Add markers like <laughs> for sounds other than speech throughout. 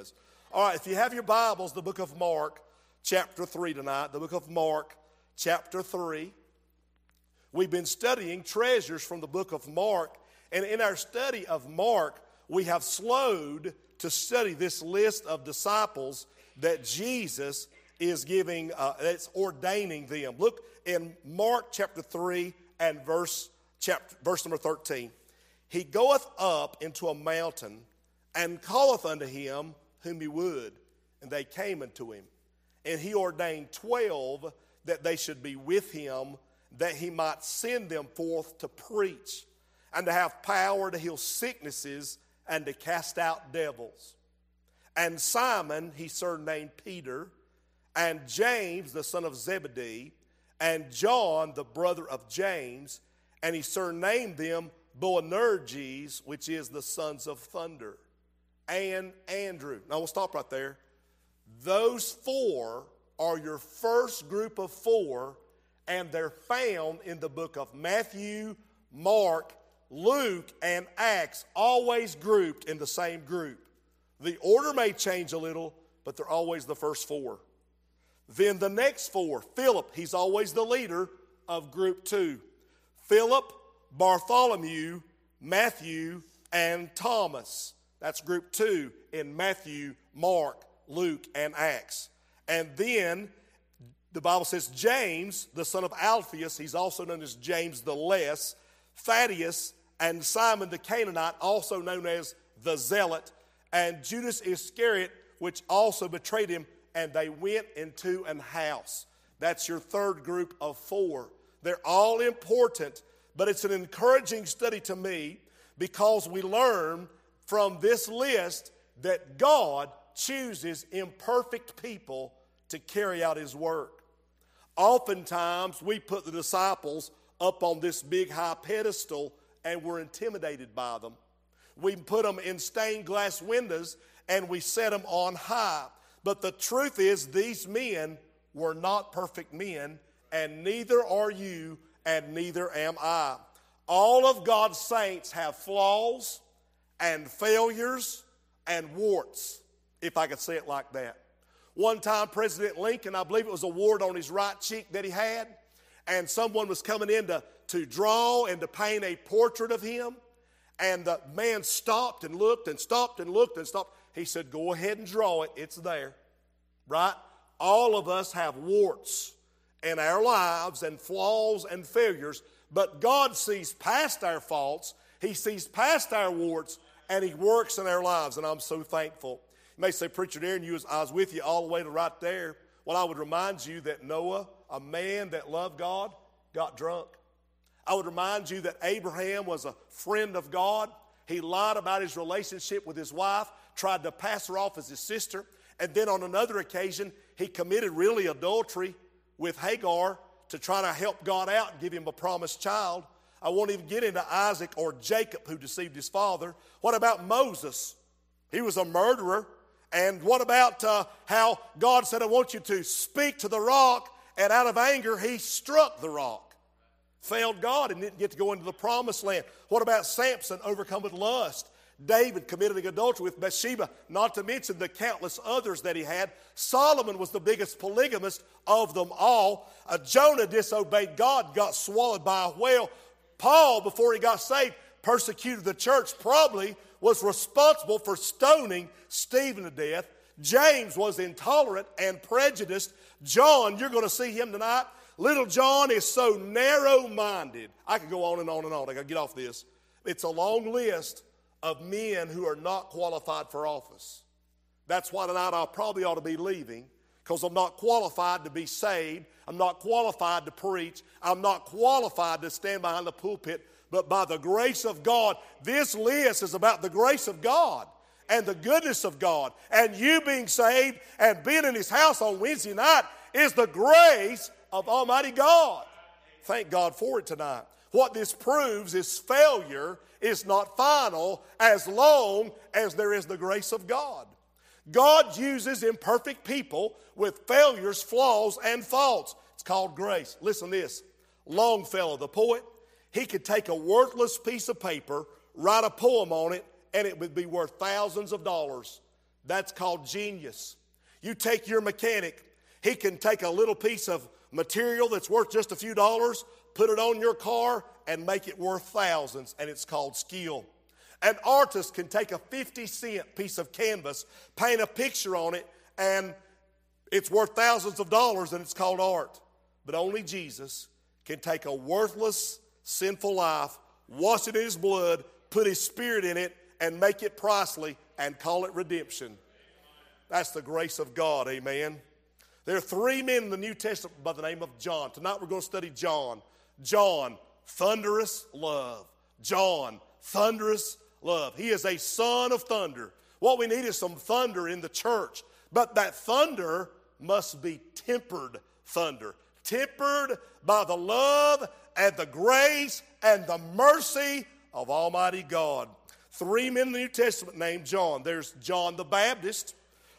was. All right, if you have your Bibles, the book of Mark, chapter 3 tonight, the book of Mark, chapter 3. We've been studying treasures from the book of Mark, and in our study of Mark, we have slowed to study this list of disciples that Jesus is giving, uh, that's ordaining them. Look in Mark chapter 3 and verse, chapter, verse number 13. He goeth up into a mountain and calleth unto him whom he would, and they came unto him. And he ordained twelve that they should be with him, that he might send them forth to preach, and to have power to heal sicknesses, and to cast out devils. And Simon he surnamed Peter, and James the son of Zebedee, and John the brother of James, and he surnamed them Boanerges, which is the sons of thunder, and Andrew. Now we'll stop right there. Those four are your first group of four, and they're found in the book of Matthew, Mark, Luke, and Acts, always grouped in the same group. The order may change a little, but they're always the first four. Then the next four Philip, he's always the leader of group two. Philip, Bartholomew, Matthew, and Thomas. That's group two in Matthew, Mark, Luke, and Acts. And then the Bible says James, the son of Alphaeus, he's also known as James the Less, Thaddeus, and Simon the Canaanite, also known as the Zealot, and Judas Iscariot, which also betrayed him, and they went into an house. That's your third group of four. They're all important, but it's an encouraging study to me because we learn from this list that God chooses imperfect people to carry out His work. Oftentimes, we put the disciples up on this big high pedestal and we're intimidated by them. We put them in stained glass windows and we set them on high. But the truth is, these men were not perfect men, and neither are you, and neither am I. All of God's saints have flaws and failures and warts, if I could say it like that. One time, President Lincoln, I believe it was a wart on his right cheek that he had, and someone was coming in to, to draw and to paint a portrait of him. And the man stopped and looked and stopped and looked and stopped. He said, Go ahead and draw it. It's there. Right? All of us have warts in our lives and flaws and failures, but God sees past our faults, He sees past our warts, and He works in our lives, and I'm so thankful. You may say, Preacher Darren, you was, I was with you all the way to right there. Well, I would remind you that Noah, a man that loved God, got drunk. I would remind you that Abraham was a friend of God. He lied about his relationship with his wife, tried to pass her off as his sister, and then on another occasion, he committed really adultery with Hagar to try to help God out and give him a promised child. I won't even get into Isaac or Jacob who deceived his father. What about Moses? He was a murderer. And what about uh, how God said, I want you to speak to the rock, and out of anger, he struck the rock. Failed God and didn't get to go into the promised land. What about Samson overcome with lust? David committing adultery with Bathsheba, not to mention the countless others that he had. Solomon was the biggest polygamist of them all. Uh, Jonah disobeyed God, got swallowed by a whale. Paul, before he got saved, persecuted the church, probably was responsible for stoning Stephen to death. James was intolerant and prejudiced. John, you're going to see him tonight. Little John is so narrow minded. I could go on and on and on. I got to get off this. It's a long list of men who are not qualified for office. That's why tonight I probably ought to be leaving because I'm not qualified to be saved. I'm not qualified to preach. I'm not qualified to stand behind the pulpit. But by the grace of God, this list is about the grace of God and the goodness of God. And you being saved and being in His house on Wednesday night is the grace of Almighty God. Thank God for it tonight. What this proves is failure is not final as long as there is the grace of God. God uses imperfect people with failures, flaws, and faults. It's called grace. Listen to this. Longfellow, the poet, he could take a worthless piece of paper, write a poem on it, and it would be worth thousands of dollars. That's called genius. You take your mechanic, he can take a little piece of material that's worth just a few dollars, put it on your car, and make it worth thousands, and it's called skill. An artist can take a 50 cent piece of canvas, paint a picture on it, and it's worth thousands of dollars, and it's called art. But only Jesus can take a worthless, sinful life, wash it in his blood, put his spirit in it, and make it priceless and call it redemption. That's the grace of God, amen. There are three men in the New Testament by the name of John. Tonight we're going to study John. John, thunderous love. John, thunderous love. He is a son of thunder. What we need is some thunder in the church, but that thunder must be tempered thunder, tempered by the love and the grace and the mercy of Almighty God. Three men in the New Testament named John. There's John the Baptist.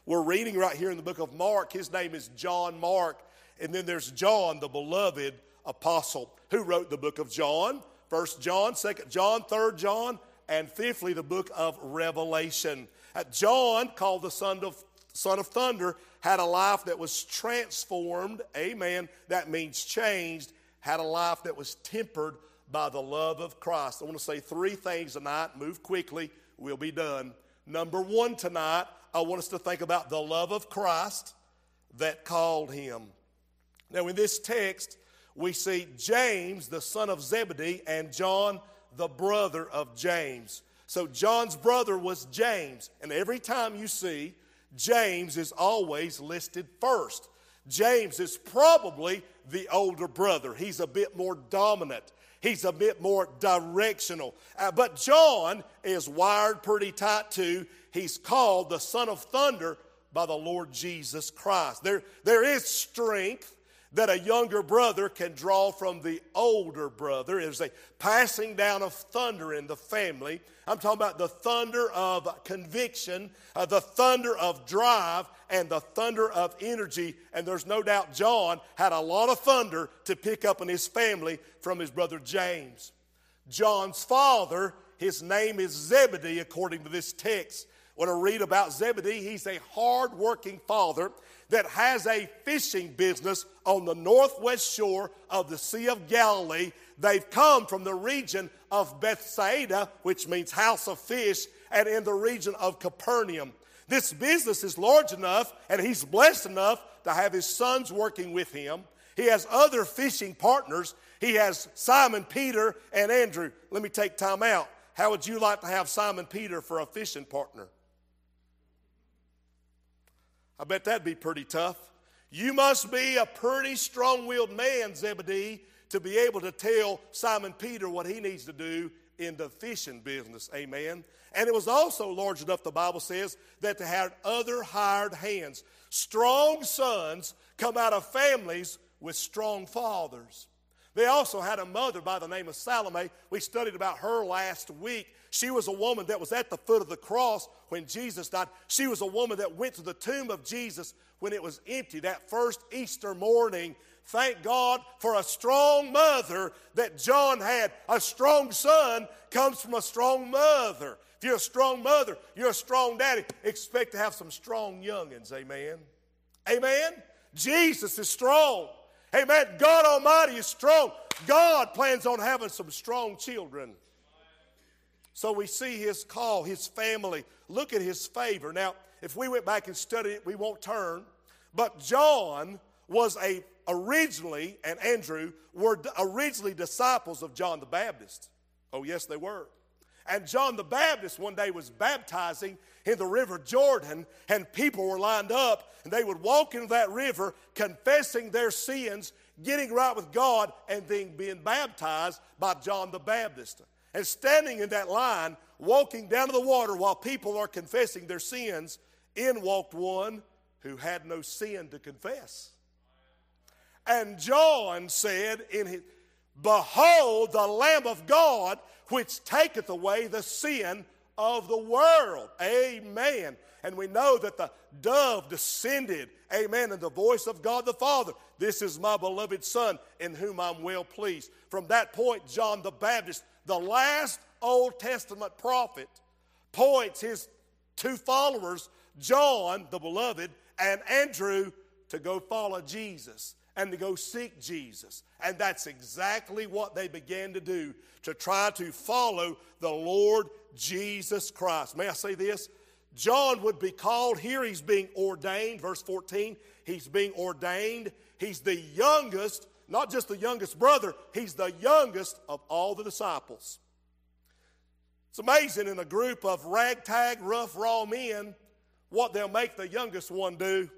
We're reading right here in the book of Mark. His name is John Mark. And then there's John, the beloved apostle, who wrote the book of John. First John, second John, third John, and fifthly, the book of Revelation. John, called the son of, son of thunder, had a life that was transformed. Amen. That means changed. Had a life that was tempered by the love of Christ. I want to say three things tonight. Move quickly. We'll be done. Number one tonight, I want us to think about the love of Christ that called him. Now, in this text, we see James, the son of Zebedee, and John, the brother of James. So John's brother was James. And every time you see, James is always listed first. James is probably the older brother. He's a bit more dominant. He's a bit more directional. Uh, but John is wired pretty tight too. He's called the son of thunder by the Lord Jesus Christ. There, there is strength that a younger brother can draw from the older brother. is a passing down of thunder in the family. I'm talking about the thunder of conviction, uh, the thunder of drive, and the thunder of energy. And there's no doubt John had a lot of thunder to pick up in his family from his brother James. John's father, his name is Zebedee, according to this text. When I read about Zebedee, he's a hard working father that has a fishing business on the northwest shore of the Sea of Galilee. They've come from the region of Bethsaida, which means house of fish, and in the region of Capernaum. This business is large enough, and he's blessed enough to have his sons working with him. He has other fishing partners. He has Simon Peter and Andrew. Let me take time out. How would you like to have Simon Peter for a fishing partner? I bet that'd be pretty tough. You must be a pretty strong willed man, Zebedee, to be able to tell Simon Peter what he needs to do in the fishing business. Amen. And it was also large enough, the Bible says, that they had other hired hands. Strong sons come out of families with strong fathers. They also had a mother by the name of Salome. We studied about her last week. She was a woman that was at the foot of the cross when Jesus died. She was a woman that went to the tomb of Jesus when it was empty that first Easter morning. Thank God for a strong mother that John had. A strong son comes from a strong mother. If you're a strong mother, you're a strong daddy. Expect to have some strong youngins. Amen. Amen. Jesus is strong. Amen. God Almighty is strong. God plans on having some strong children. So we see his call, his family. Look at his favor. Now, if we went back and studied it, we won't turn. But John was a originally, and Andrew were originally disciples of John the Baptist. Oh, yes, they were. And John the Baptist one day was baptizing in the river Jordan, and people were lined up, and they would walk into that river confessing their sins, getting right with God, and then being baptized by John the Baptist. And standing in that line, walking down to the water while people are confessing their sins, in walked one who had no sin to confess. And John said in his, Behold the Lamb of God which taketh away the sin of the world. Amen. And we know that the dove descended, amen, in the voice of God the Father. This is my beloved Son in whom I'm well pleased. From that point, John the Baptist, the last Old Testament prophet, points his two followers John, the beloved, and Andrew to go follow Jesus and to go seek Jesus. And that's exactly what they began to do to try to follow the Lord Jesus Christ. May I say this? John would be called here, he's being ordained, verse 14. He's being ordained. He's the youngest, not just the youngest brother, he's the youngest of all the disciples. It's amazing in a group of ragtag, rough, raw men what they'll make the youngest one do.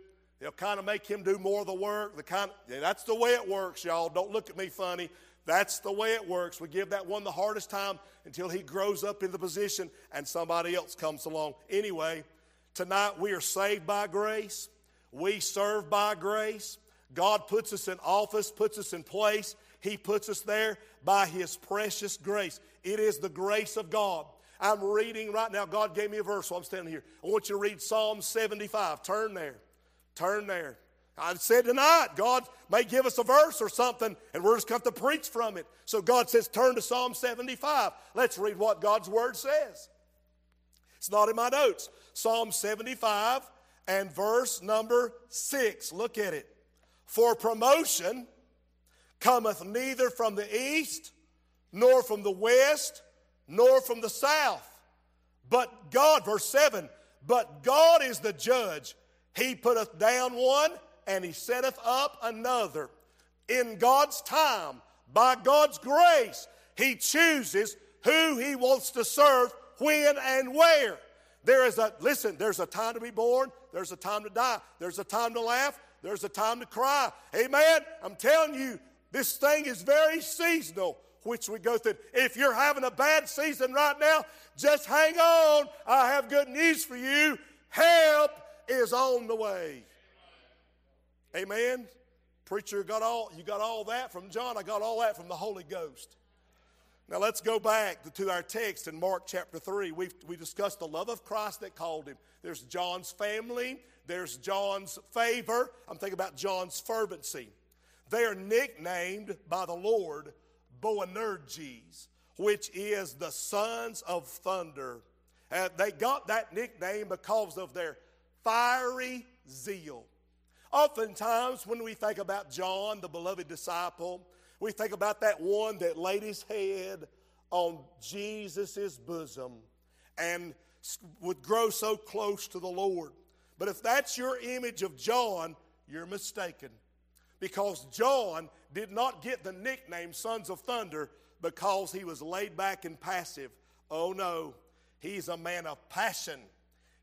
They'll kind of make him do more of the work. The kind of, that's the way it works, y'all. Don't look at me funny. That's the way it works. We give that one the hardest time until he grows up in the position and somebody else comes along. Anyway, tonight we are saved by grace. We serve by grace. God puts us in office, puts us in place. He puts us there by His precious grace. It is the grace of God. I'm reading right now. God gave me a verse while I'm standing here. I want you to read Psalm 75. Turn there. Turn there. I've said tonight, God may give us a verse or something, and we're just going to preach from it. So God says, turn to Psalm 75. Let's read what God's word says. It's not in my notes. Psalm 75 and verse number 6. Look at it. For promotion cometh neither from the east, nor from the west, nor from the south. But God, verse 7, but God is the judge. He putteth down one and he setteth up another. In God's time, by God's grace, he chooses who he wants to serve, when and where. There is a, listen, there's a time to be born, there's a time to die, there's a time to laugh, there's a time to cry. Amen. I'm telling you, this thing is very seasonal, which we go through. If you're having a bad season right now, just hang on. I have good news for you. Help is on the way. Amen. Preacher got all you got all that from John. I got all that from the Holy Ghost. Now let's go back to our text in Mark chapter 3. we we discussed the love of Christ that called him. There's John's family, there's John's favor. I'm thinking about John's fervency. They are nicknamed by the Lord Boanerges, which is the sons of thunder. And they got that nickname because of their fiery zeal. Oftentimes, when we think about John, the beloved disciple, we think about that one that laid his head on Jesus' bosom and would grow so close to the Lord. But if that's your image of John, you're mistaken. Because John did not get the nickname Sons of Thunder because he was laid back and passive. Oh no, he's a man of passion,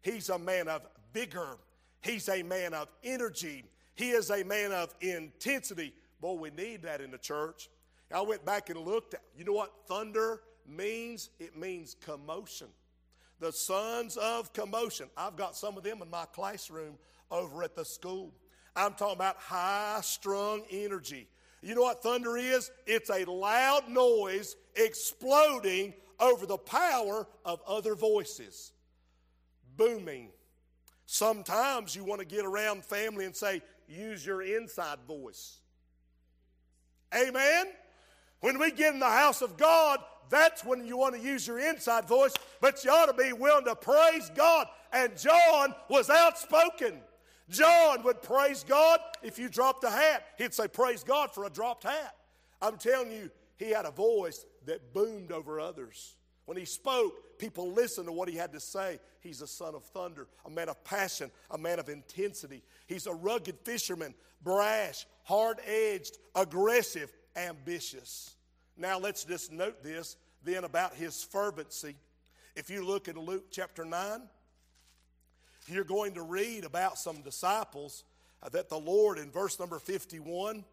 he's a man of vigor. He's a man of energy. He is a man of intensity. Boy, we need that in the church. I went back and looked at, you know what thunder means? It means commotion. The sons of commotion. I've got some of them in my classroom over at the school. I'm talking about high strung energy. You know what thunder is? It's a loud noise exploding over the power of other voices. Booming, Sometimes you want to get around family and say, use your inside voice. Amen? When we get in the house of God, that's when you want to use your inside voice, but you ought to be willing to praise God. And John was outspoken. John would praise God if you dropped a hat. He'd say, Praise God for a dropped hat. I'm telling you, he had a voice that boomed over others. When he spoke, people listened to what he had to say. He's a son of thunder, a man of passion, a man of intensity. He's a rugged fisherman, brash, hard edged, aggressive, ambitious. Now let's just note this then about his fervency. If you look at Luke chapter 9, you're going to read about some disciples uh, that the Lord, in verse number 51,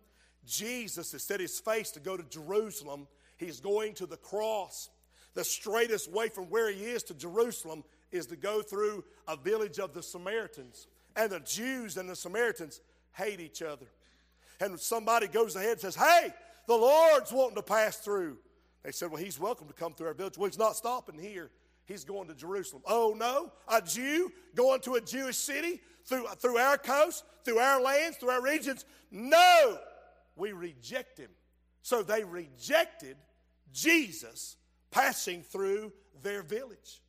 Jesus has set his face to go to Jerusalem. He's going to the cross the straightest way from where he is to Jerusalem is to go through a village of the Samaritans. And the Jews and the Samaritans hate each other. And somebody goes ahead and says, Hey, the Lord's wanting to pass through. They said, Well, he's welcome to come through our village. Well, he's not stopping here. He's going to Jerusalem. Oh, no, a Jew going to a Jewish city through, through our coast, through our lands, through our regions? No, we reject him. So they rejected Jesus passing through their village.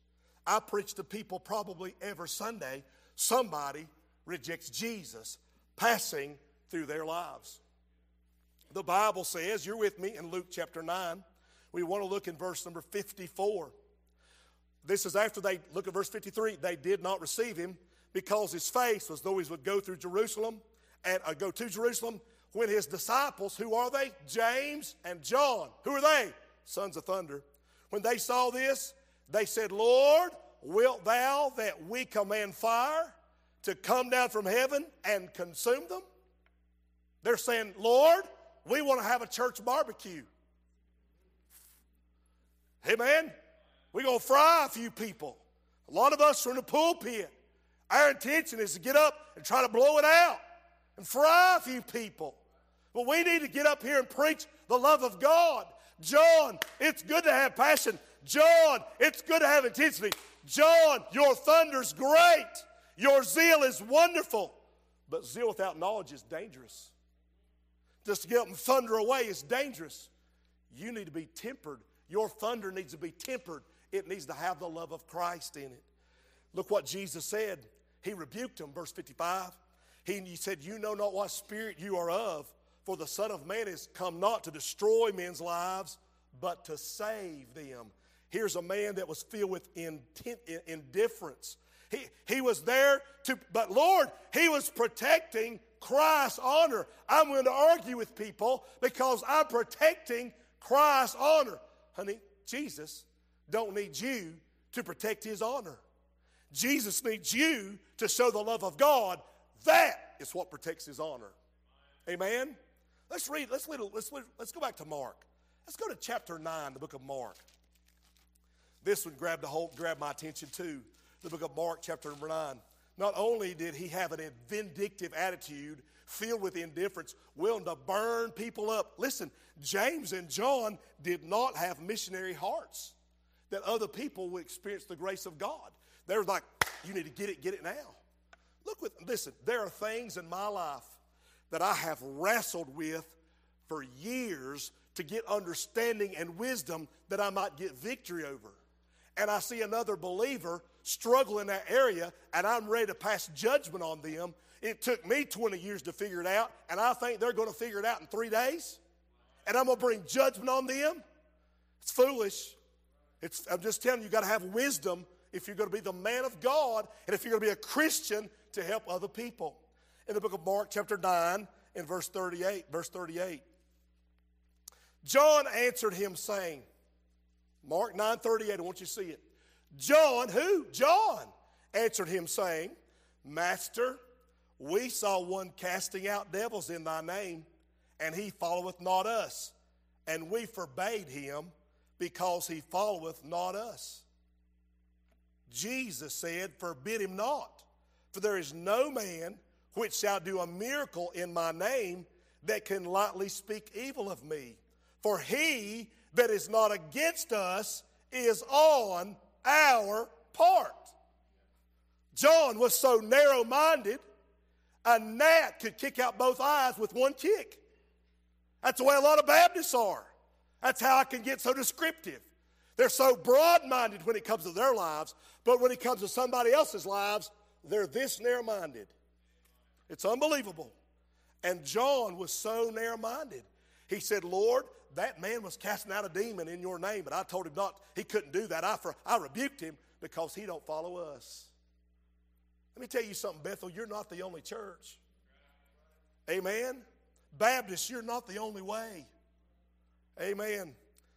I preach to people probably every Sunday, somebody rejects Jesus passing through their lives. The Bible says, you're with me in Luke chapter 9. We want to look in verse number 54. This is after they, look at verse 53, they did not receive him because his face was though he would go through Jerusalem and uh, go to Jerusalem when his disciples, who are they? James and John. Who are they? Sons of thunder. When they saw this, they said, Lord, wilt thou that we command fire to come down from heaven and consume them? They're saying, Lord, we want to have a church barbecue. Hey, man, we're going to fry a few people. A lot of us are in the pulpit. Our intention is to get up and try to blow it out and fry a few people. But we need to get up here and preach the love of God. John, it's good to have passion. John, it's good to have intensity. John, your thunder's great. Your zeal is wonderful. But zeal without knowledge is dangerous. Just to get up and thunder away is dangerous. You need to be tempered. Your thunder needs to be tempered. It needs to have the love of Christ in it. Look what Jesus said. He rebuked him, verse 55. He, he said, You know not what spirit you are of, for the Son of Man is come not to destroy men's lives, but to save them. Here's a man that was filled with intent, indifference. He, he was there to, but Lord, he was protecting Christ's honor. I'm going to argue with people because I'm protecting Christ's honor. Honey, Jesus don't need you to protect his honor. Jesus needs you to show the love of God. That is what protects his honor. Amen. Let's read, let's, read, let's, let's go back to Mark. Let's go to chapter 9, the book of Mark. This one grabbed, the whole, grabbed my attention too. The book of Mark, chapter number 9. Not only did he have a vindictive attitude filled with indifference, willing to burn people up. Listen, James and John did not have missionary hearts that other people would experience the grace of God. They're like, you need to get it, get it now. Look with, listen, there are things in my life that I have wrestled with for years to get understanding and wisdom that I might get victory over. And I see another believer struggle in that area, and I'm ready to pass judgment on them. It took me 20 years to figure it out, and I think they're going to figure it out in three days. And I'm going to bring judgment on them. It's foolish. It's, I'm just telling you, you got to have wisdom if you're going to be the man of God and if you're going to be a Christian to help other people. In the book of Mark, chapter 9, in verse 38, verse 38. John answered him, saying, Mark 9 38, I want you to see it. John, who? John answered him, saying, Master, we saw one casting out devils in thy name, and he followeth not us. And we forbade him because he followeth not us. Jesus said, Forbid him not, for there is no man which shall do a miracle in my name that can lightly speak evil of me. For he that is not against us is on our part. John was so narrow minded, a gnat could kick out both eyes with one kick. That's the way a lot of Baptists are. That's how I can get so descriptive. They're so broad minded when it comes to their lives, but when it comes to somebody else's lives, they're this narrow minded. It's unbelievable. And John was so narrow minded. He said, Lord, that man was casting out a demon in your name, but I told him not, he couldn't do that. I, for, I rebuked him because he don't follow us. Let me tell you something, Bethel, you're not the only church. Amen. Baptist, you're not the only way. Amen.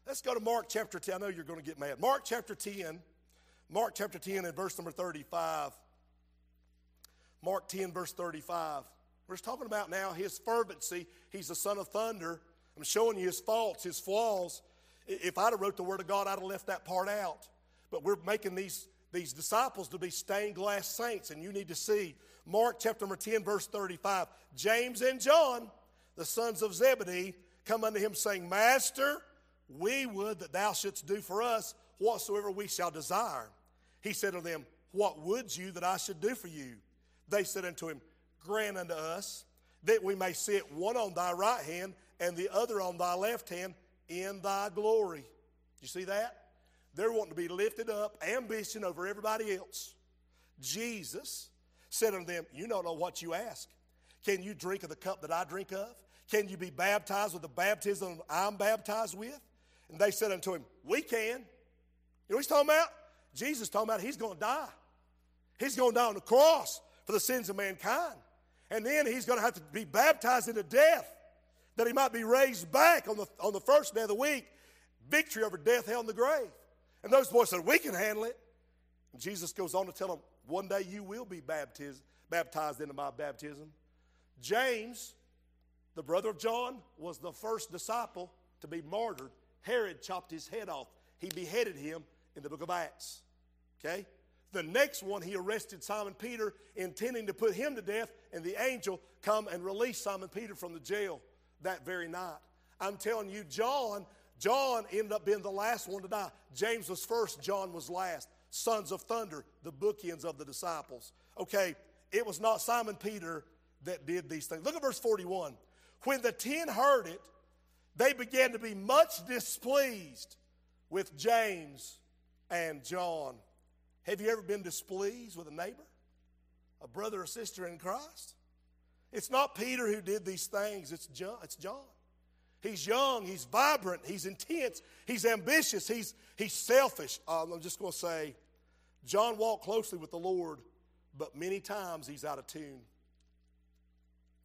Let's go to Mark chapter 10. I know you're going to get mad. Mark chapter 10. Mark chapter 10 and verse number 35. Mark 10, verse 35. We're talking about now his fervency. He's the son of thunder. I'm showing you his faults, his flaws. If I'd have wrote the word of God, I'd have left that part out. But we're making these, these disciples to be stained glass saints, and you need to see Mark chapter number 10, verse 35. James and John, the sons of Zebedee, come unto him saying, Master, we would that thou shouldst do for us whatsoever we shall desire. He said to them, What would you that I should do for you? They said unto him, Grant unto us that we may sit one on thy right hand and the other on thy left hand in thy glory. You see that? They're wanting to be lifted up, ambition over everybody else. Jesus said unto them, You don't know what you ask. Can you drink of the cup that I drink of? Can you be baptized with the baptism I'm baptized with? And they said unto him, We can. You know what he's talking about? Jesus talking about he's going to die. He's going to die on the cross for the sins of mankind. And then he's going to have to be baptized into death that he might be raised back on the, on the first day of the week. Victory over death, hell, and the grave. And those boys said, We can handle it. And Jesus goes on to tell them, One day you will be baptized, baptized into my baptism. James, the brother of John, was the first disciple to be martyred. Herod chopped his head off. He beheaded him in the book of Acts. Okay? The next one, he arrested Simon Peter, intending to put him to death, and the angel come and release Simon Peter from the jail that very night. I'm telling you, John, John ended up being the last one to die. James was first, John was last. Sons of thunder, the bookends of the disciples. Okay, it was not Simon Peter that did these things. Look at verse 41. When the ten heard it, they began to be much displeased with James and John. Have you ever been displeased with a neighbor, a brother or sister in Christ? It's not Peter who did these things, it's John. It's John. He's young, he's vibrant, he's intense, he's ambitious, he's, he's selfish. Um, I'm just going to say, John walked closely with the Lord, but many times he's out of tune.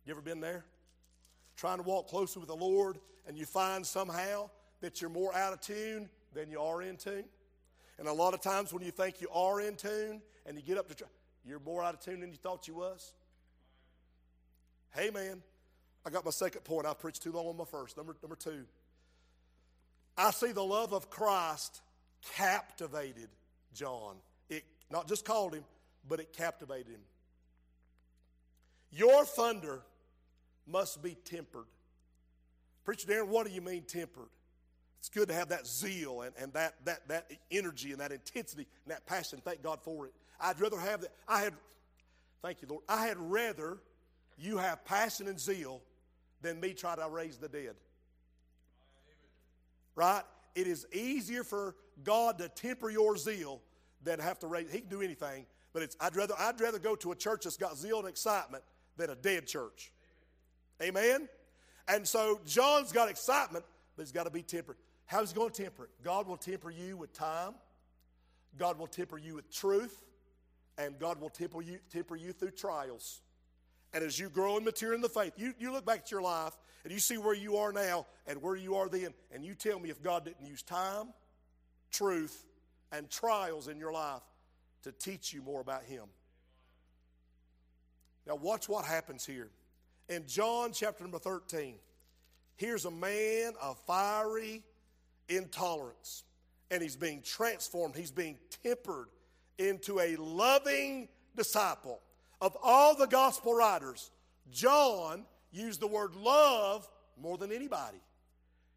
You ever been there? Trying to walk closely with the Lord, and you find somehow that you're more out of tune than you are in tune? And a lot of times when you think you are in tune and you get up to try, you're more out of tune than you thought you was. Hey, man, I got my second point. I preached too long on my first. Number, number two, I see the love of Christ captivated John. It not just called him, but it captivated him. Your thunder must be tempered. Preacher Darren, what do you mean tempered? It's good to have that zeal and, and that, that, that energy and that intensity and that passion. Thank God for it. I'd rather have that. I had, thank you, Lord. I had rather you have passion and zeal than me try to raise the dead. Right? It is easier for God to temper your zeal than have to raise. He can do anything, but it's, I'd rather I'd rather go to a church that's got zeal and excitement than a dead church. Amen. And so John's got excitement, but he's got to be tempered. How's he going to temper it? God will temper you with time, God will temper you with truth, and God will temper you, temper you through trials. And as you grow and mature in the faith, you, you look back at your life and you see where you are now and where you are then, and you tell me if God didn't use time, truth, and trials in your life to teach you more about Him. Now, watch what happens here. In John chapter number 13, here's a man of fiery intolerance. And he's being transformed, he's being tempered into a loving disciple. Of all the gospel writers, John used the word love more than anybody.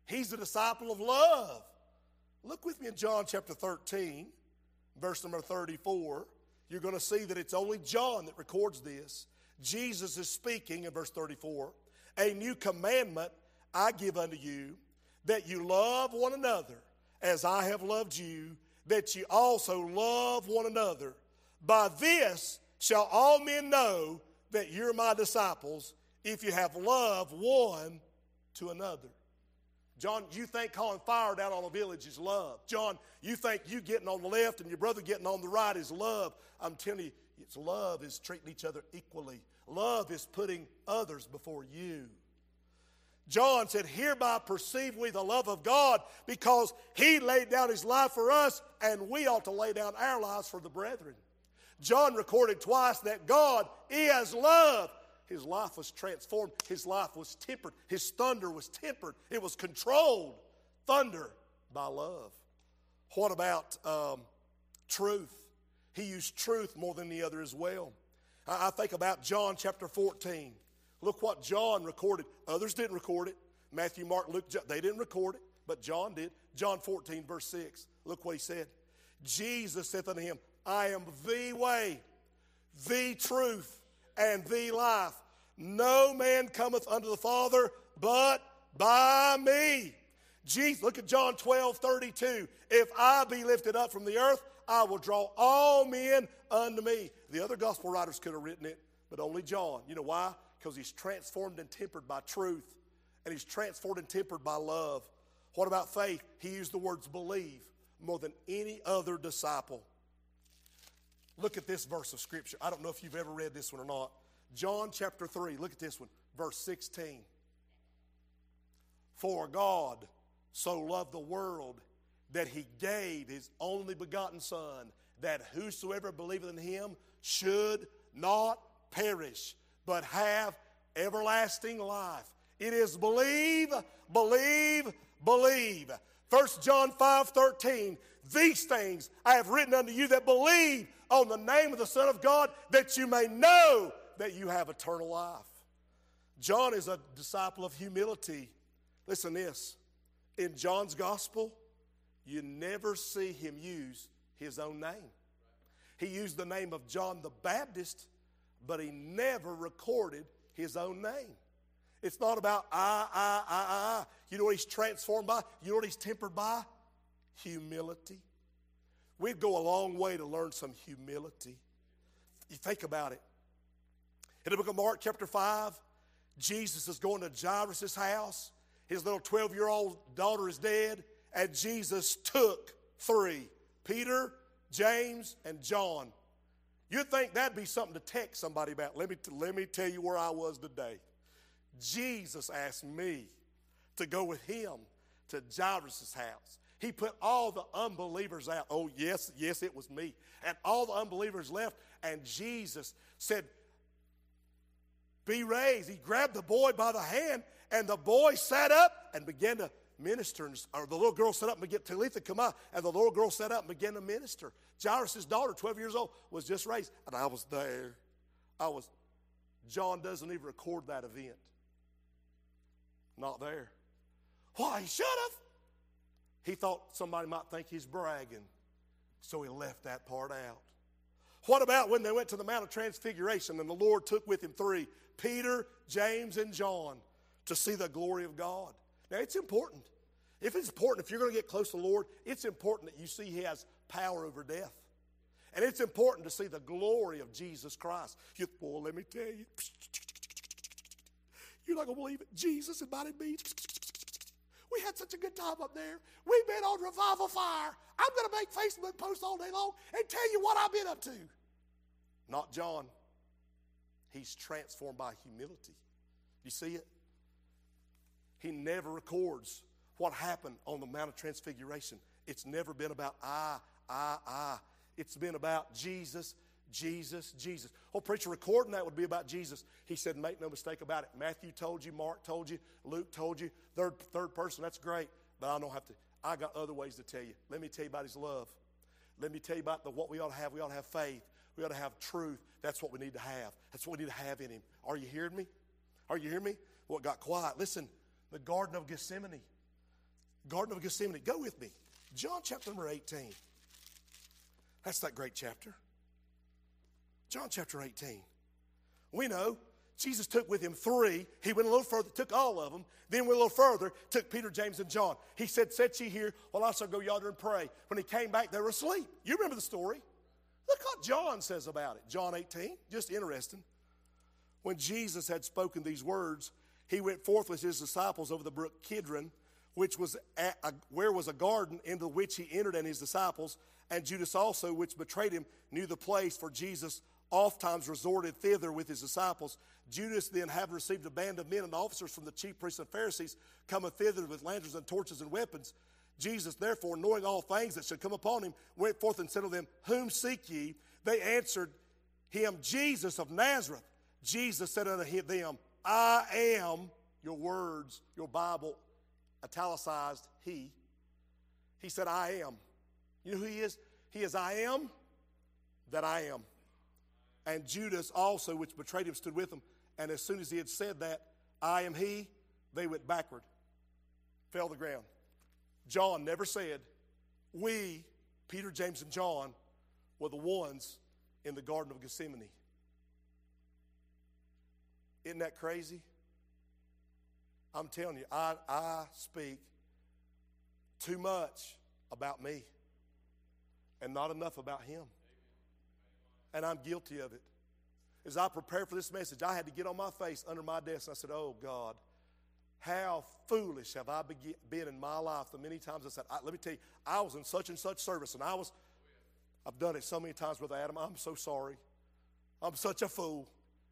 He's a disciple of love. Look with me in John chapter 13, verse number 34. You're going to see that it's only John that records this. Jesus is speaking in verse 34 A new commandment I give unto you that you love one another as I have loved you, that you also love one another. By this shall all men know that you're my disciples if you have love one to another. John, you think calling fire down on a village is love. John, you think you getting on the left and your brother getting on the right is love. I'm telling you, it's love is treating each other equally. Love is putting others before you. John said, Hereby perceive we the love of God because he laid down his life for us, and we ought to lay down our lives for the brethren. John recorded twice that God is love. His life was transformed, his life was tempered, his thunder was tempered, it was controlled. Thunder by love. What about um, truth? He used truth more than the other as well. I, I think about John chapter 14. Look what John recorded. Others didn't record it. Matthew, Mark, Luke, they didn't record it, but John did. John 14, verse 6. Look what he said. Jesus saith unto him, I am the way, the truth, and the life. No man cometh unto the Father but by me. Jesus, look at John 12, 32. If I be lifted up from the earth, I will draw all men unto me. The other gospel writers could have written it, but only John. You know why? Because he's transformed and tempered by truth, and he's transformed and tempered by love. What about faith? He used the words believe more than any other disciple. Look at this verse of Scripture. I don't know if you've ever read this one or not. John chapter 3, look at this one, verse 16. For God so loved the world that he gave his only begotten Son, that whosoever believeth in him should not perish, but have everlasting life. It is believe, believe, believe. 1 John 5 13. These things I have written unto you that believe on the name of the Son of God, that you may know that you have eternal life. John is a disciple of humility. Listen this. In John's gospel, you never see him use his own name. He used the name of John the Baptist, but he never recorded his own name. It's not about I, I, I, I. You know what he's transformed by? You know what he's tempered by? Humility. We'd go a long way to learn some humility. You think about it. In the book of Mark, chapter 5, Jesus is going to Jairus' house. His little 12 year old daughter is dead, and Jesus took three Peter, James, and John. You'd think that'd be something to text somebody about. Let me, let me tell you where I was today. Jesus asked me to go with him to Jairus' house. He put all the unbelievers out. Oh, yes, yes, it was me. And all the unbelievers left, and Jesus said, Be raised. He grabbed the boy by the hand, and the boy sat up and began to minister. Or the little girl sat up and began, Talitha come out, and the little girl sat up and began to minister. Jairus' daughter, 12 years old, was just raised, and I was there. I was, John doesn't even record that event. Not there. Why, he should have. He thought somebody might think he's bragging, so he left that part out. What about when they went to the Mount of Transfiguration and the Lord took with him three Peter, James, and John to see the glory of God? Now, it's important. If it's important, if you're going to get close to the Lord, it's important that you see He has power over death. And it's important to see the glory of Jesus Christ. You, boy, let me tell you. You're not going to believe it. Jesus invited me. We had such a good time up there. We've been on revival fire. I'm going to make Facebook posts all day long and tell you what I've been up to. Not John. He's transformed by humility. You see it? He never records what happened on the Mount of Transfiguration. It's never been about I, I, I. It's been about Jesus, Jesus, Jesus. Oh, preacher, recording that would be about Jesus. He said, make no mistake about it. Matthew told you, Mark told you, Luke told you, third, third person, that's great. But I don't have to, I got other ways to tell you. Let me tell you about his love. Let me tell you about the, what we ought to have. We ought to have faith. We ought to have truth. That's what we need to have. That's what we need to have in him. Are you hearing me? Are you hearing me? What well, got quiet? Listen, the Garden of Gethsemane. Garden of Gethsemane. Go with me. John chapter number 18. That's that great chapter. John chapter 18. We know Jesus took with him three. He went a little further, took all of them, then went a little further, took Peter, James, and John. He said, Set ye here while I shall go yonder and pray. When he came back, they were asleep. You remember the story. Look what John says about it. John 18, just interesting. When Jesus had spoken these words, he went forth with his disciples over the brook Kidron, which was a, where was a garden into which he entered and his disciples. And Judas also, which betrayed him, knew the place, for Jesus oft times resorted thither with his disciples. Judas then, having received a band of men and officers from the chief priests and Pharisees, cometh thither with lanterns and torches and weapons. Jesus, therefore, knowing all things that should come upon him, went forth and said to them, Whom seek ye? They answered him, Jesus of Nazareth. Jesus said unto them, I am, your words, your Bible, italicized, He. He said, I am. You know who He is? He is, I am that I am. And Judas also, which betrayed him, stood with him. And as soon as he had said that, I am He, they went backward, fell to the ground. John never said, We, Peter, James, and John, were the ones in the Garden of Gethsemane. Isn't that crazy? I'm telling you, I, I speak too much about me and not enough about him. and I'm guilty of it. As I prepared for this message, I had to get on my face under my desk and I said, Oh God, how foolish have I been in my life the many times I said, I, let me tell you, I was in such and such service and I was, I've done it so many times, Brother Adam. I'm so sorry. I'm such a fool.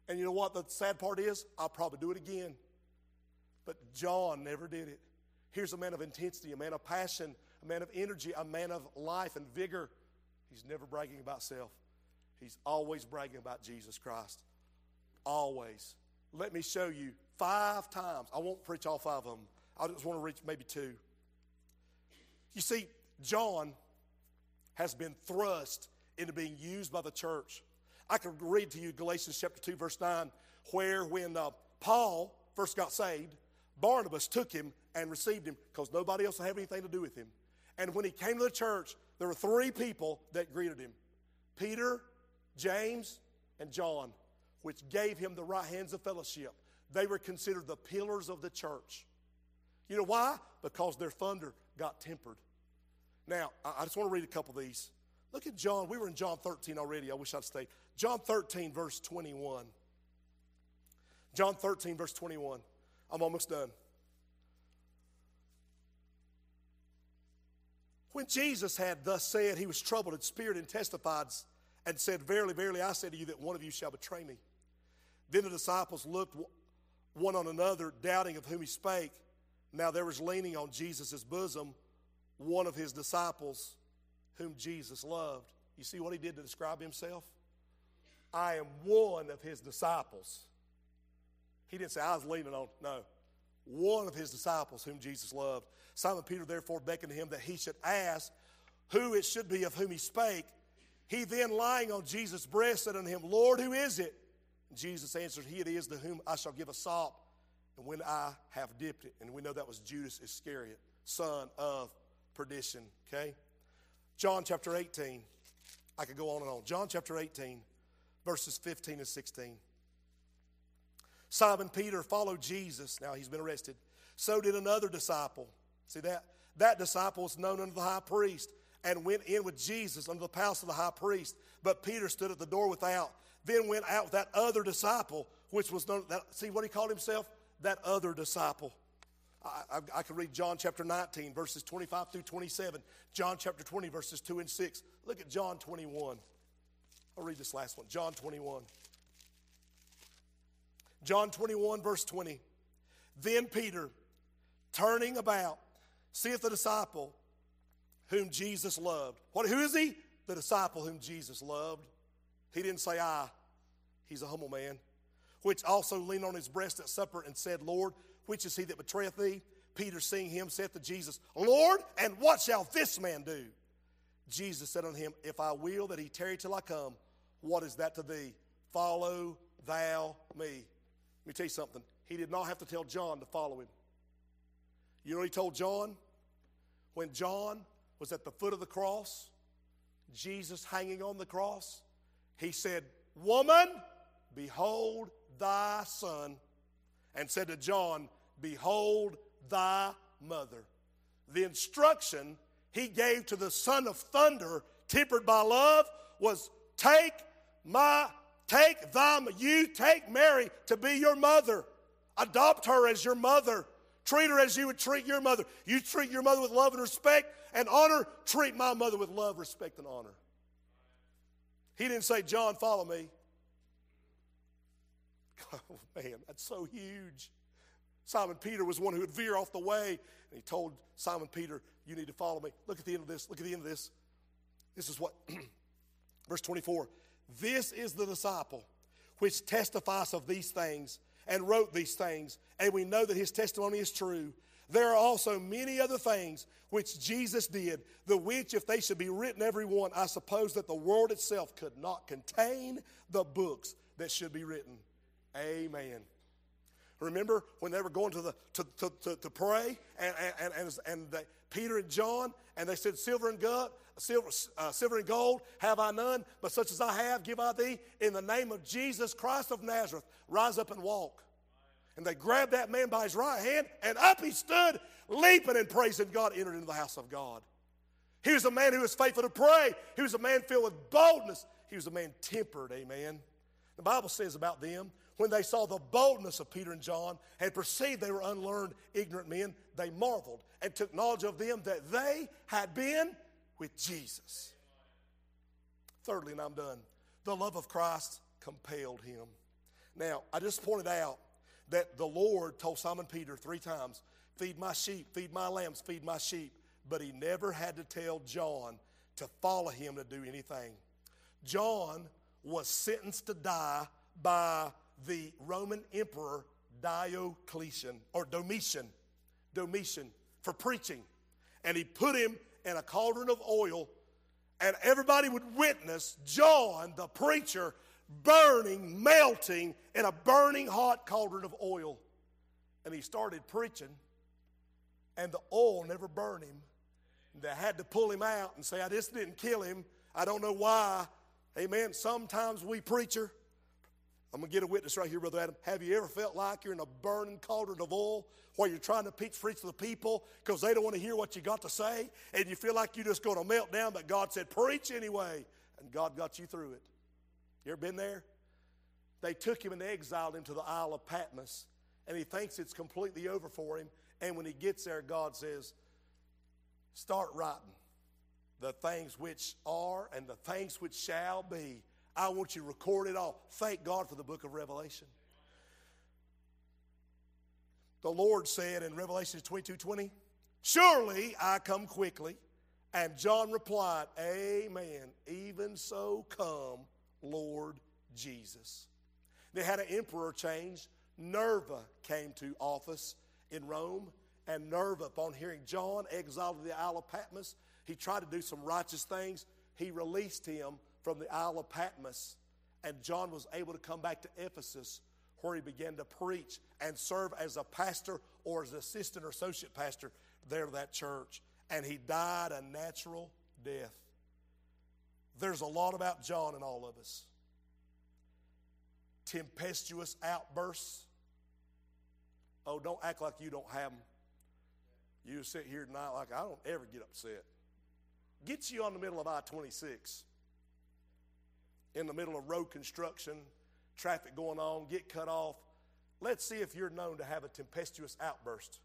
And you know what the sad part is? I'll probably do it again. But John never did it. Here's a man of intensity, a man of passion, a man of energy, a man of life and vigor. He's never bragging about self. He's always bragging about Jesus Christ. Always. Let me show you five times. I won't preach all five of them. I just want to reach maybe two. You see, John has been thrust into being used by the church. I can read to you Galatians chapter 2, verse 9, where when uh, Paul first got saved, Barnabas took him and received him because nobody else have anything to do with him. And when he came to the church, there were three people that greeted him Peter, James, and John, which gave him the right hands of fellowship. They were considered the pillars of the church. You know why? Because their thunder got tempered. Now, I just want to read a couple of these. Look at John. We were in John 13 already. I wish I'd stayed. John 13, verse 21. John 13, verse 21. I'm almost done. When Jesus had thus said, he was troubled in spirit and testified and said, Verily, verily, I say to you that one of you shall betray me. Then the disciples looked one on another, doubting of whom he spake. Now there was leaning on Jesus' bosom one of his disciples whom Jesus loved. You see what he did to describe himself? I am one of his disciples. He didn't say, I was leaning on. No. One of his disciples whom Jesus loved. Simon Peter therefore beckoned to him that he should ask who it should be of whom he spake. He then, lying on Jesus' breast, said unto him, Lord, who is it? Jesus answered, He it is to whom I shall give a sop, and when I have dipped it. And we know that was Judas Iscariot, son of perdition. Okay? John chapter 18. I could go on and on. John chapter 18, verses 15 and 16. Simon Peter followed Jesus. Now he's been arrested. So did another disciple. See that? That disciple was known unto the high priest and went in with Jesus unto the palace of the high priest. But Peter stood at the door without then went out with that other disciple, which was known, that, see what he called himself? That other disciple. I, I, I can read John chapter 19, verses 25 through 27, John chapter 20, verses 2 and 6. Look at John 21. I'll read this last one. John 21. John 21, verse 20. Then Peter, turning about, seeth the disciple whom Jesus loved. What, who is he? The disciple whom Jesus loved. He didn't say I. He's a humble man. Which also leaned on his breast at supper and said, Lord, which is he that betrayeth thee? Peter, seeing him, saith to Jesus, Lord, and what shall this man do? Jesus said unto him, If I will that he tarry till I come, what is that to thee? Follow thou me. Let me tell you something. He did not have to tell John to follow him. You know he told John? When John was at the foot of the cross, Jesus hanging on the cross, he said, Woman, behold thy son. And said to John, Behold thy mother. The instruction he gave to the son of thunder, tempered by love, was take my, take thy, you take Mary to be your mother. Adopt her as your mother. Treat her as you would treat your mother. You treat your mother with love and respect and honor. Treat my mother with love, respect, and honor. He didn't say, John, follow me. <laughs> Oh, man, that's so huge. Simon Peter was one who would veer off the way, and he told Simon Peter, You need to follow me. Look at the end of this. Look at the end of this. This is what, <clears throat> verse 24. This is the disciple which testifies of these things and wrote these things, and we know that his testimony is true. There are also many other things which Jesus did, the which, if they should be written every one, I suppose that the world itself could not contain the books that should be written. Amen. Remember when they were going to, the, to, to, to, to pray, and, and, and, and Peter and John, and they said, Silver and gold, silver, uh, silver and gold have I none, but such as I have give I thee. In the name of Jesus Christ of Nazareth, rise up and walk. And they grabbed that man by his right hand, and up he stood, leaping and praising God, entered into the house of God. He was a man who was faithful to pray. He was a man filled with boldness. he was a man tempered, amen. The Bible says about them, when they saw the boldness of Peter and John and perceived they were unlearned, ignorant men, they marveled and took knowledge of them that they had been with Jesus. Thirdly, and I'm done, the love of Christ compelled him. Now, I just pointed out that the Lord told Simon Peter three times, Feed my sheep, feed my lambs, feed my sheep. But he never had to tell John to follow him to do anything. John was sentenced to die by the Roman emperor Diocletian or Domitian, Domitian for preaching. And he put him in a cauldron of oil, and everybody would witness John, the preacher, burning, melting in a burning hot cauldron of oil. And he started preaching, and the oil never burned him. They had to pull him out and say, I just didn't kill him. I don't know why. Amen. Sometimes we, preacher, I'm going to get a witness right here, Brother Adam. Have you ever felt like you're in a burning cauldron of oil where you're trying to preach, preach to the people because they don't want to hear what you got to say and you feel like you're just going to melt down, but God said, preach anyway, and God got you through it? You ever been there? They took him and they exiled him to the Isle of Patmos, and he thinks it's completely over for him. And when he gets there, God says, Start writing the things which are and the things which shall be. I want you to record it all. Thank God for the book of Revelation. The Lord said in Revelation 22 20, Surely I come quickly. And John replied, Amen. Even so come, Lord Jesus. They had an emperor change. Nerva came to office in Rome, and Nerva, upon hearing John exiled to the Isle of Patmos, he tried to do some righteous things. He released him from the Isle of Patmos, and John was able to come back to Ephesus where he began to preach and serve as a pastor or as an assistant or associate pastor there to that church. And he died a natural death. There's a lot about John in all of us tempestuous outbursts. Oh, don't act like you don't have them. You sit here tonight like I don't ever get upset. Gets you on the middle of I 26, in the middle of road construction, traffic going on, get cut off. Let's see if you're known to have a tempestuous outburst.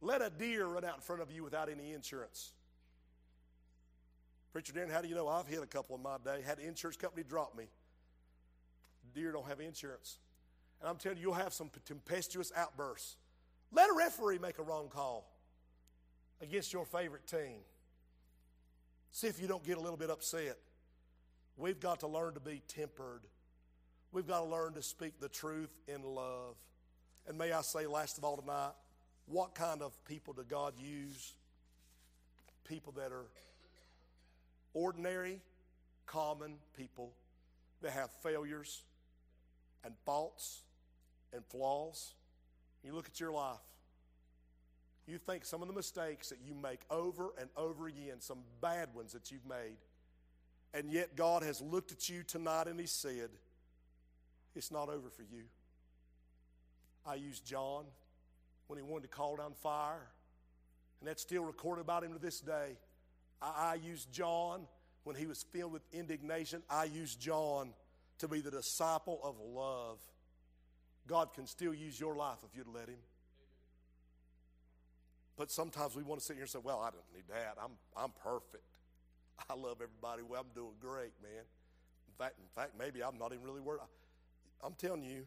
Let a deer run out in front of you without any insurance. Preacher Darren, how do you know? I've hit a couple in my day. Had the insurance company drop me deer don't have insurance. And I'm telling you, you'll have some tempestuous outbursts. Let a referee make a wrong call against your favorite team. See if you don't get a little bit upset. We've got to learn to be tempered. We've got to learn to speak the truth in love. And may I say, last of all tonight, what kind of people does God use? People that are ordinary, common people that have failures, and faults and flaws, you look at your life, you think some of the mistakes that you make over and over again, some bad ones that you've made, and yet God has looked at you tonight and He said, It's not over for you. I used John when he wanted to call down fire, and that's still recorded about him to this day. I, I used John when he was filled with indignation. I used John to be the disciple of love. God can still use your life if you'd let Him. But sometimes we want to sit here and say, well, I don't need that. I'm, I'm perfect. <laughs> I love everybody. Well, I'm doing great, man. In fact, in fact, maybe I'm not even really worried. I'm telling you,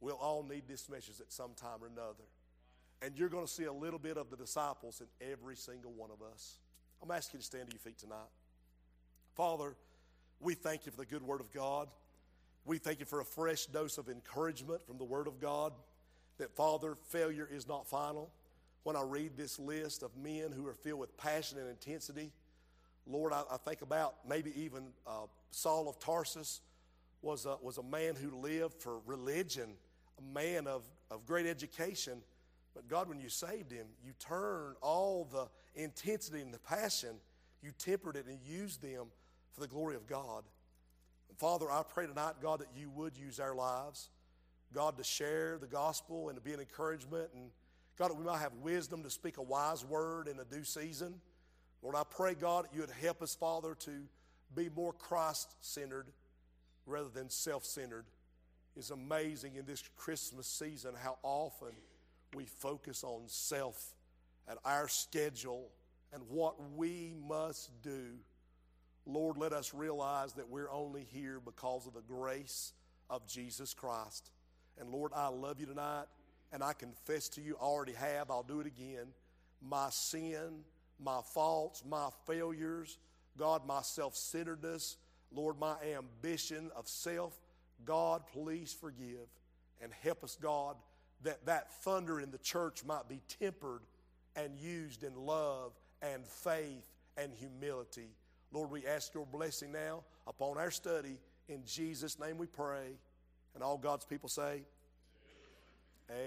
we'll all need this message at some time or another. And you're going to see a little bit of the disciples in every single one of us. I'm asking you to stand to your feet tonight. Father, we thank you for the good Word of God. We thank you for a fresh dose of encouragement from the Word of God that, Father, failure is not final. When I read this list of men who are filled with passion and intensity, Lord, I, I think about maybe even uh, Saul of Tarsus was a, was a man who lived for religion, a man of, of great education. But God, when you saved him, you turned all the intensity and the passion, you tempered it and used them for the glory of God. And Father, I pray tonight, God, that you would use our lives, God, to share the gospel and to be an encouragement. And God, that we might have wisdom to speak a wise word in a due season. Lord, I pray, God, you would help us, Father, to be more Christ centered rather than self centered. It's amazing in this Christmas season how often we focus on self and our schedule and what we must do. Lord, let us realize that we're only here because of the grace of Jesus Christ. And Lord, I love you tonight, and I confess to you, I already have, I'll do it again. My sin, my faults, my failures, God, my self centeredness, Lord, my ambition of self, God, please forgive and help us, God, that that thunder in the church might be tempered and used in love and faith and humility. Lord, we ask your blessing now upon our study. In Jesus' name we pray. And all God's people say, Amen.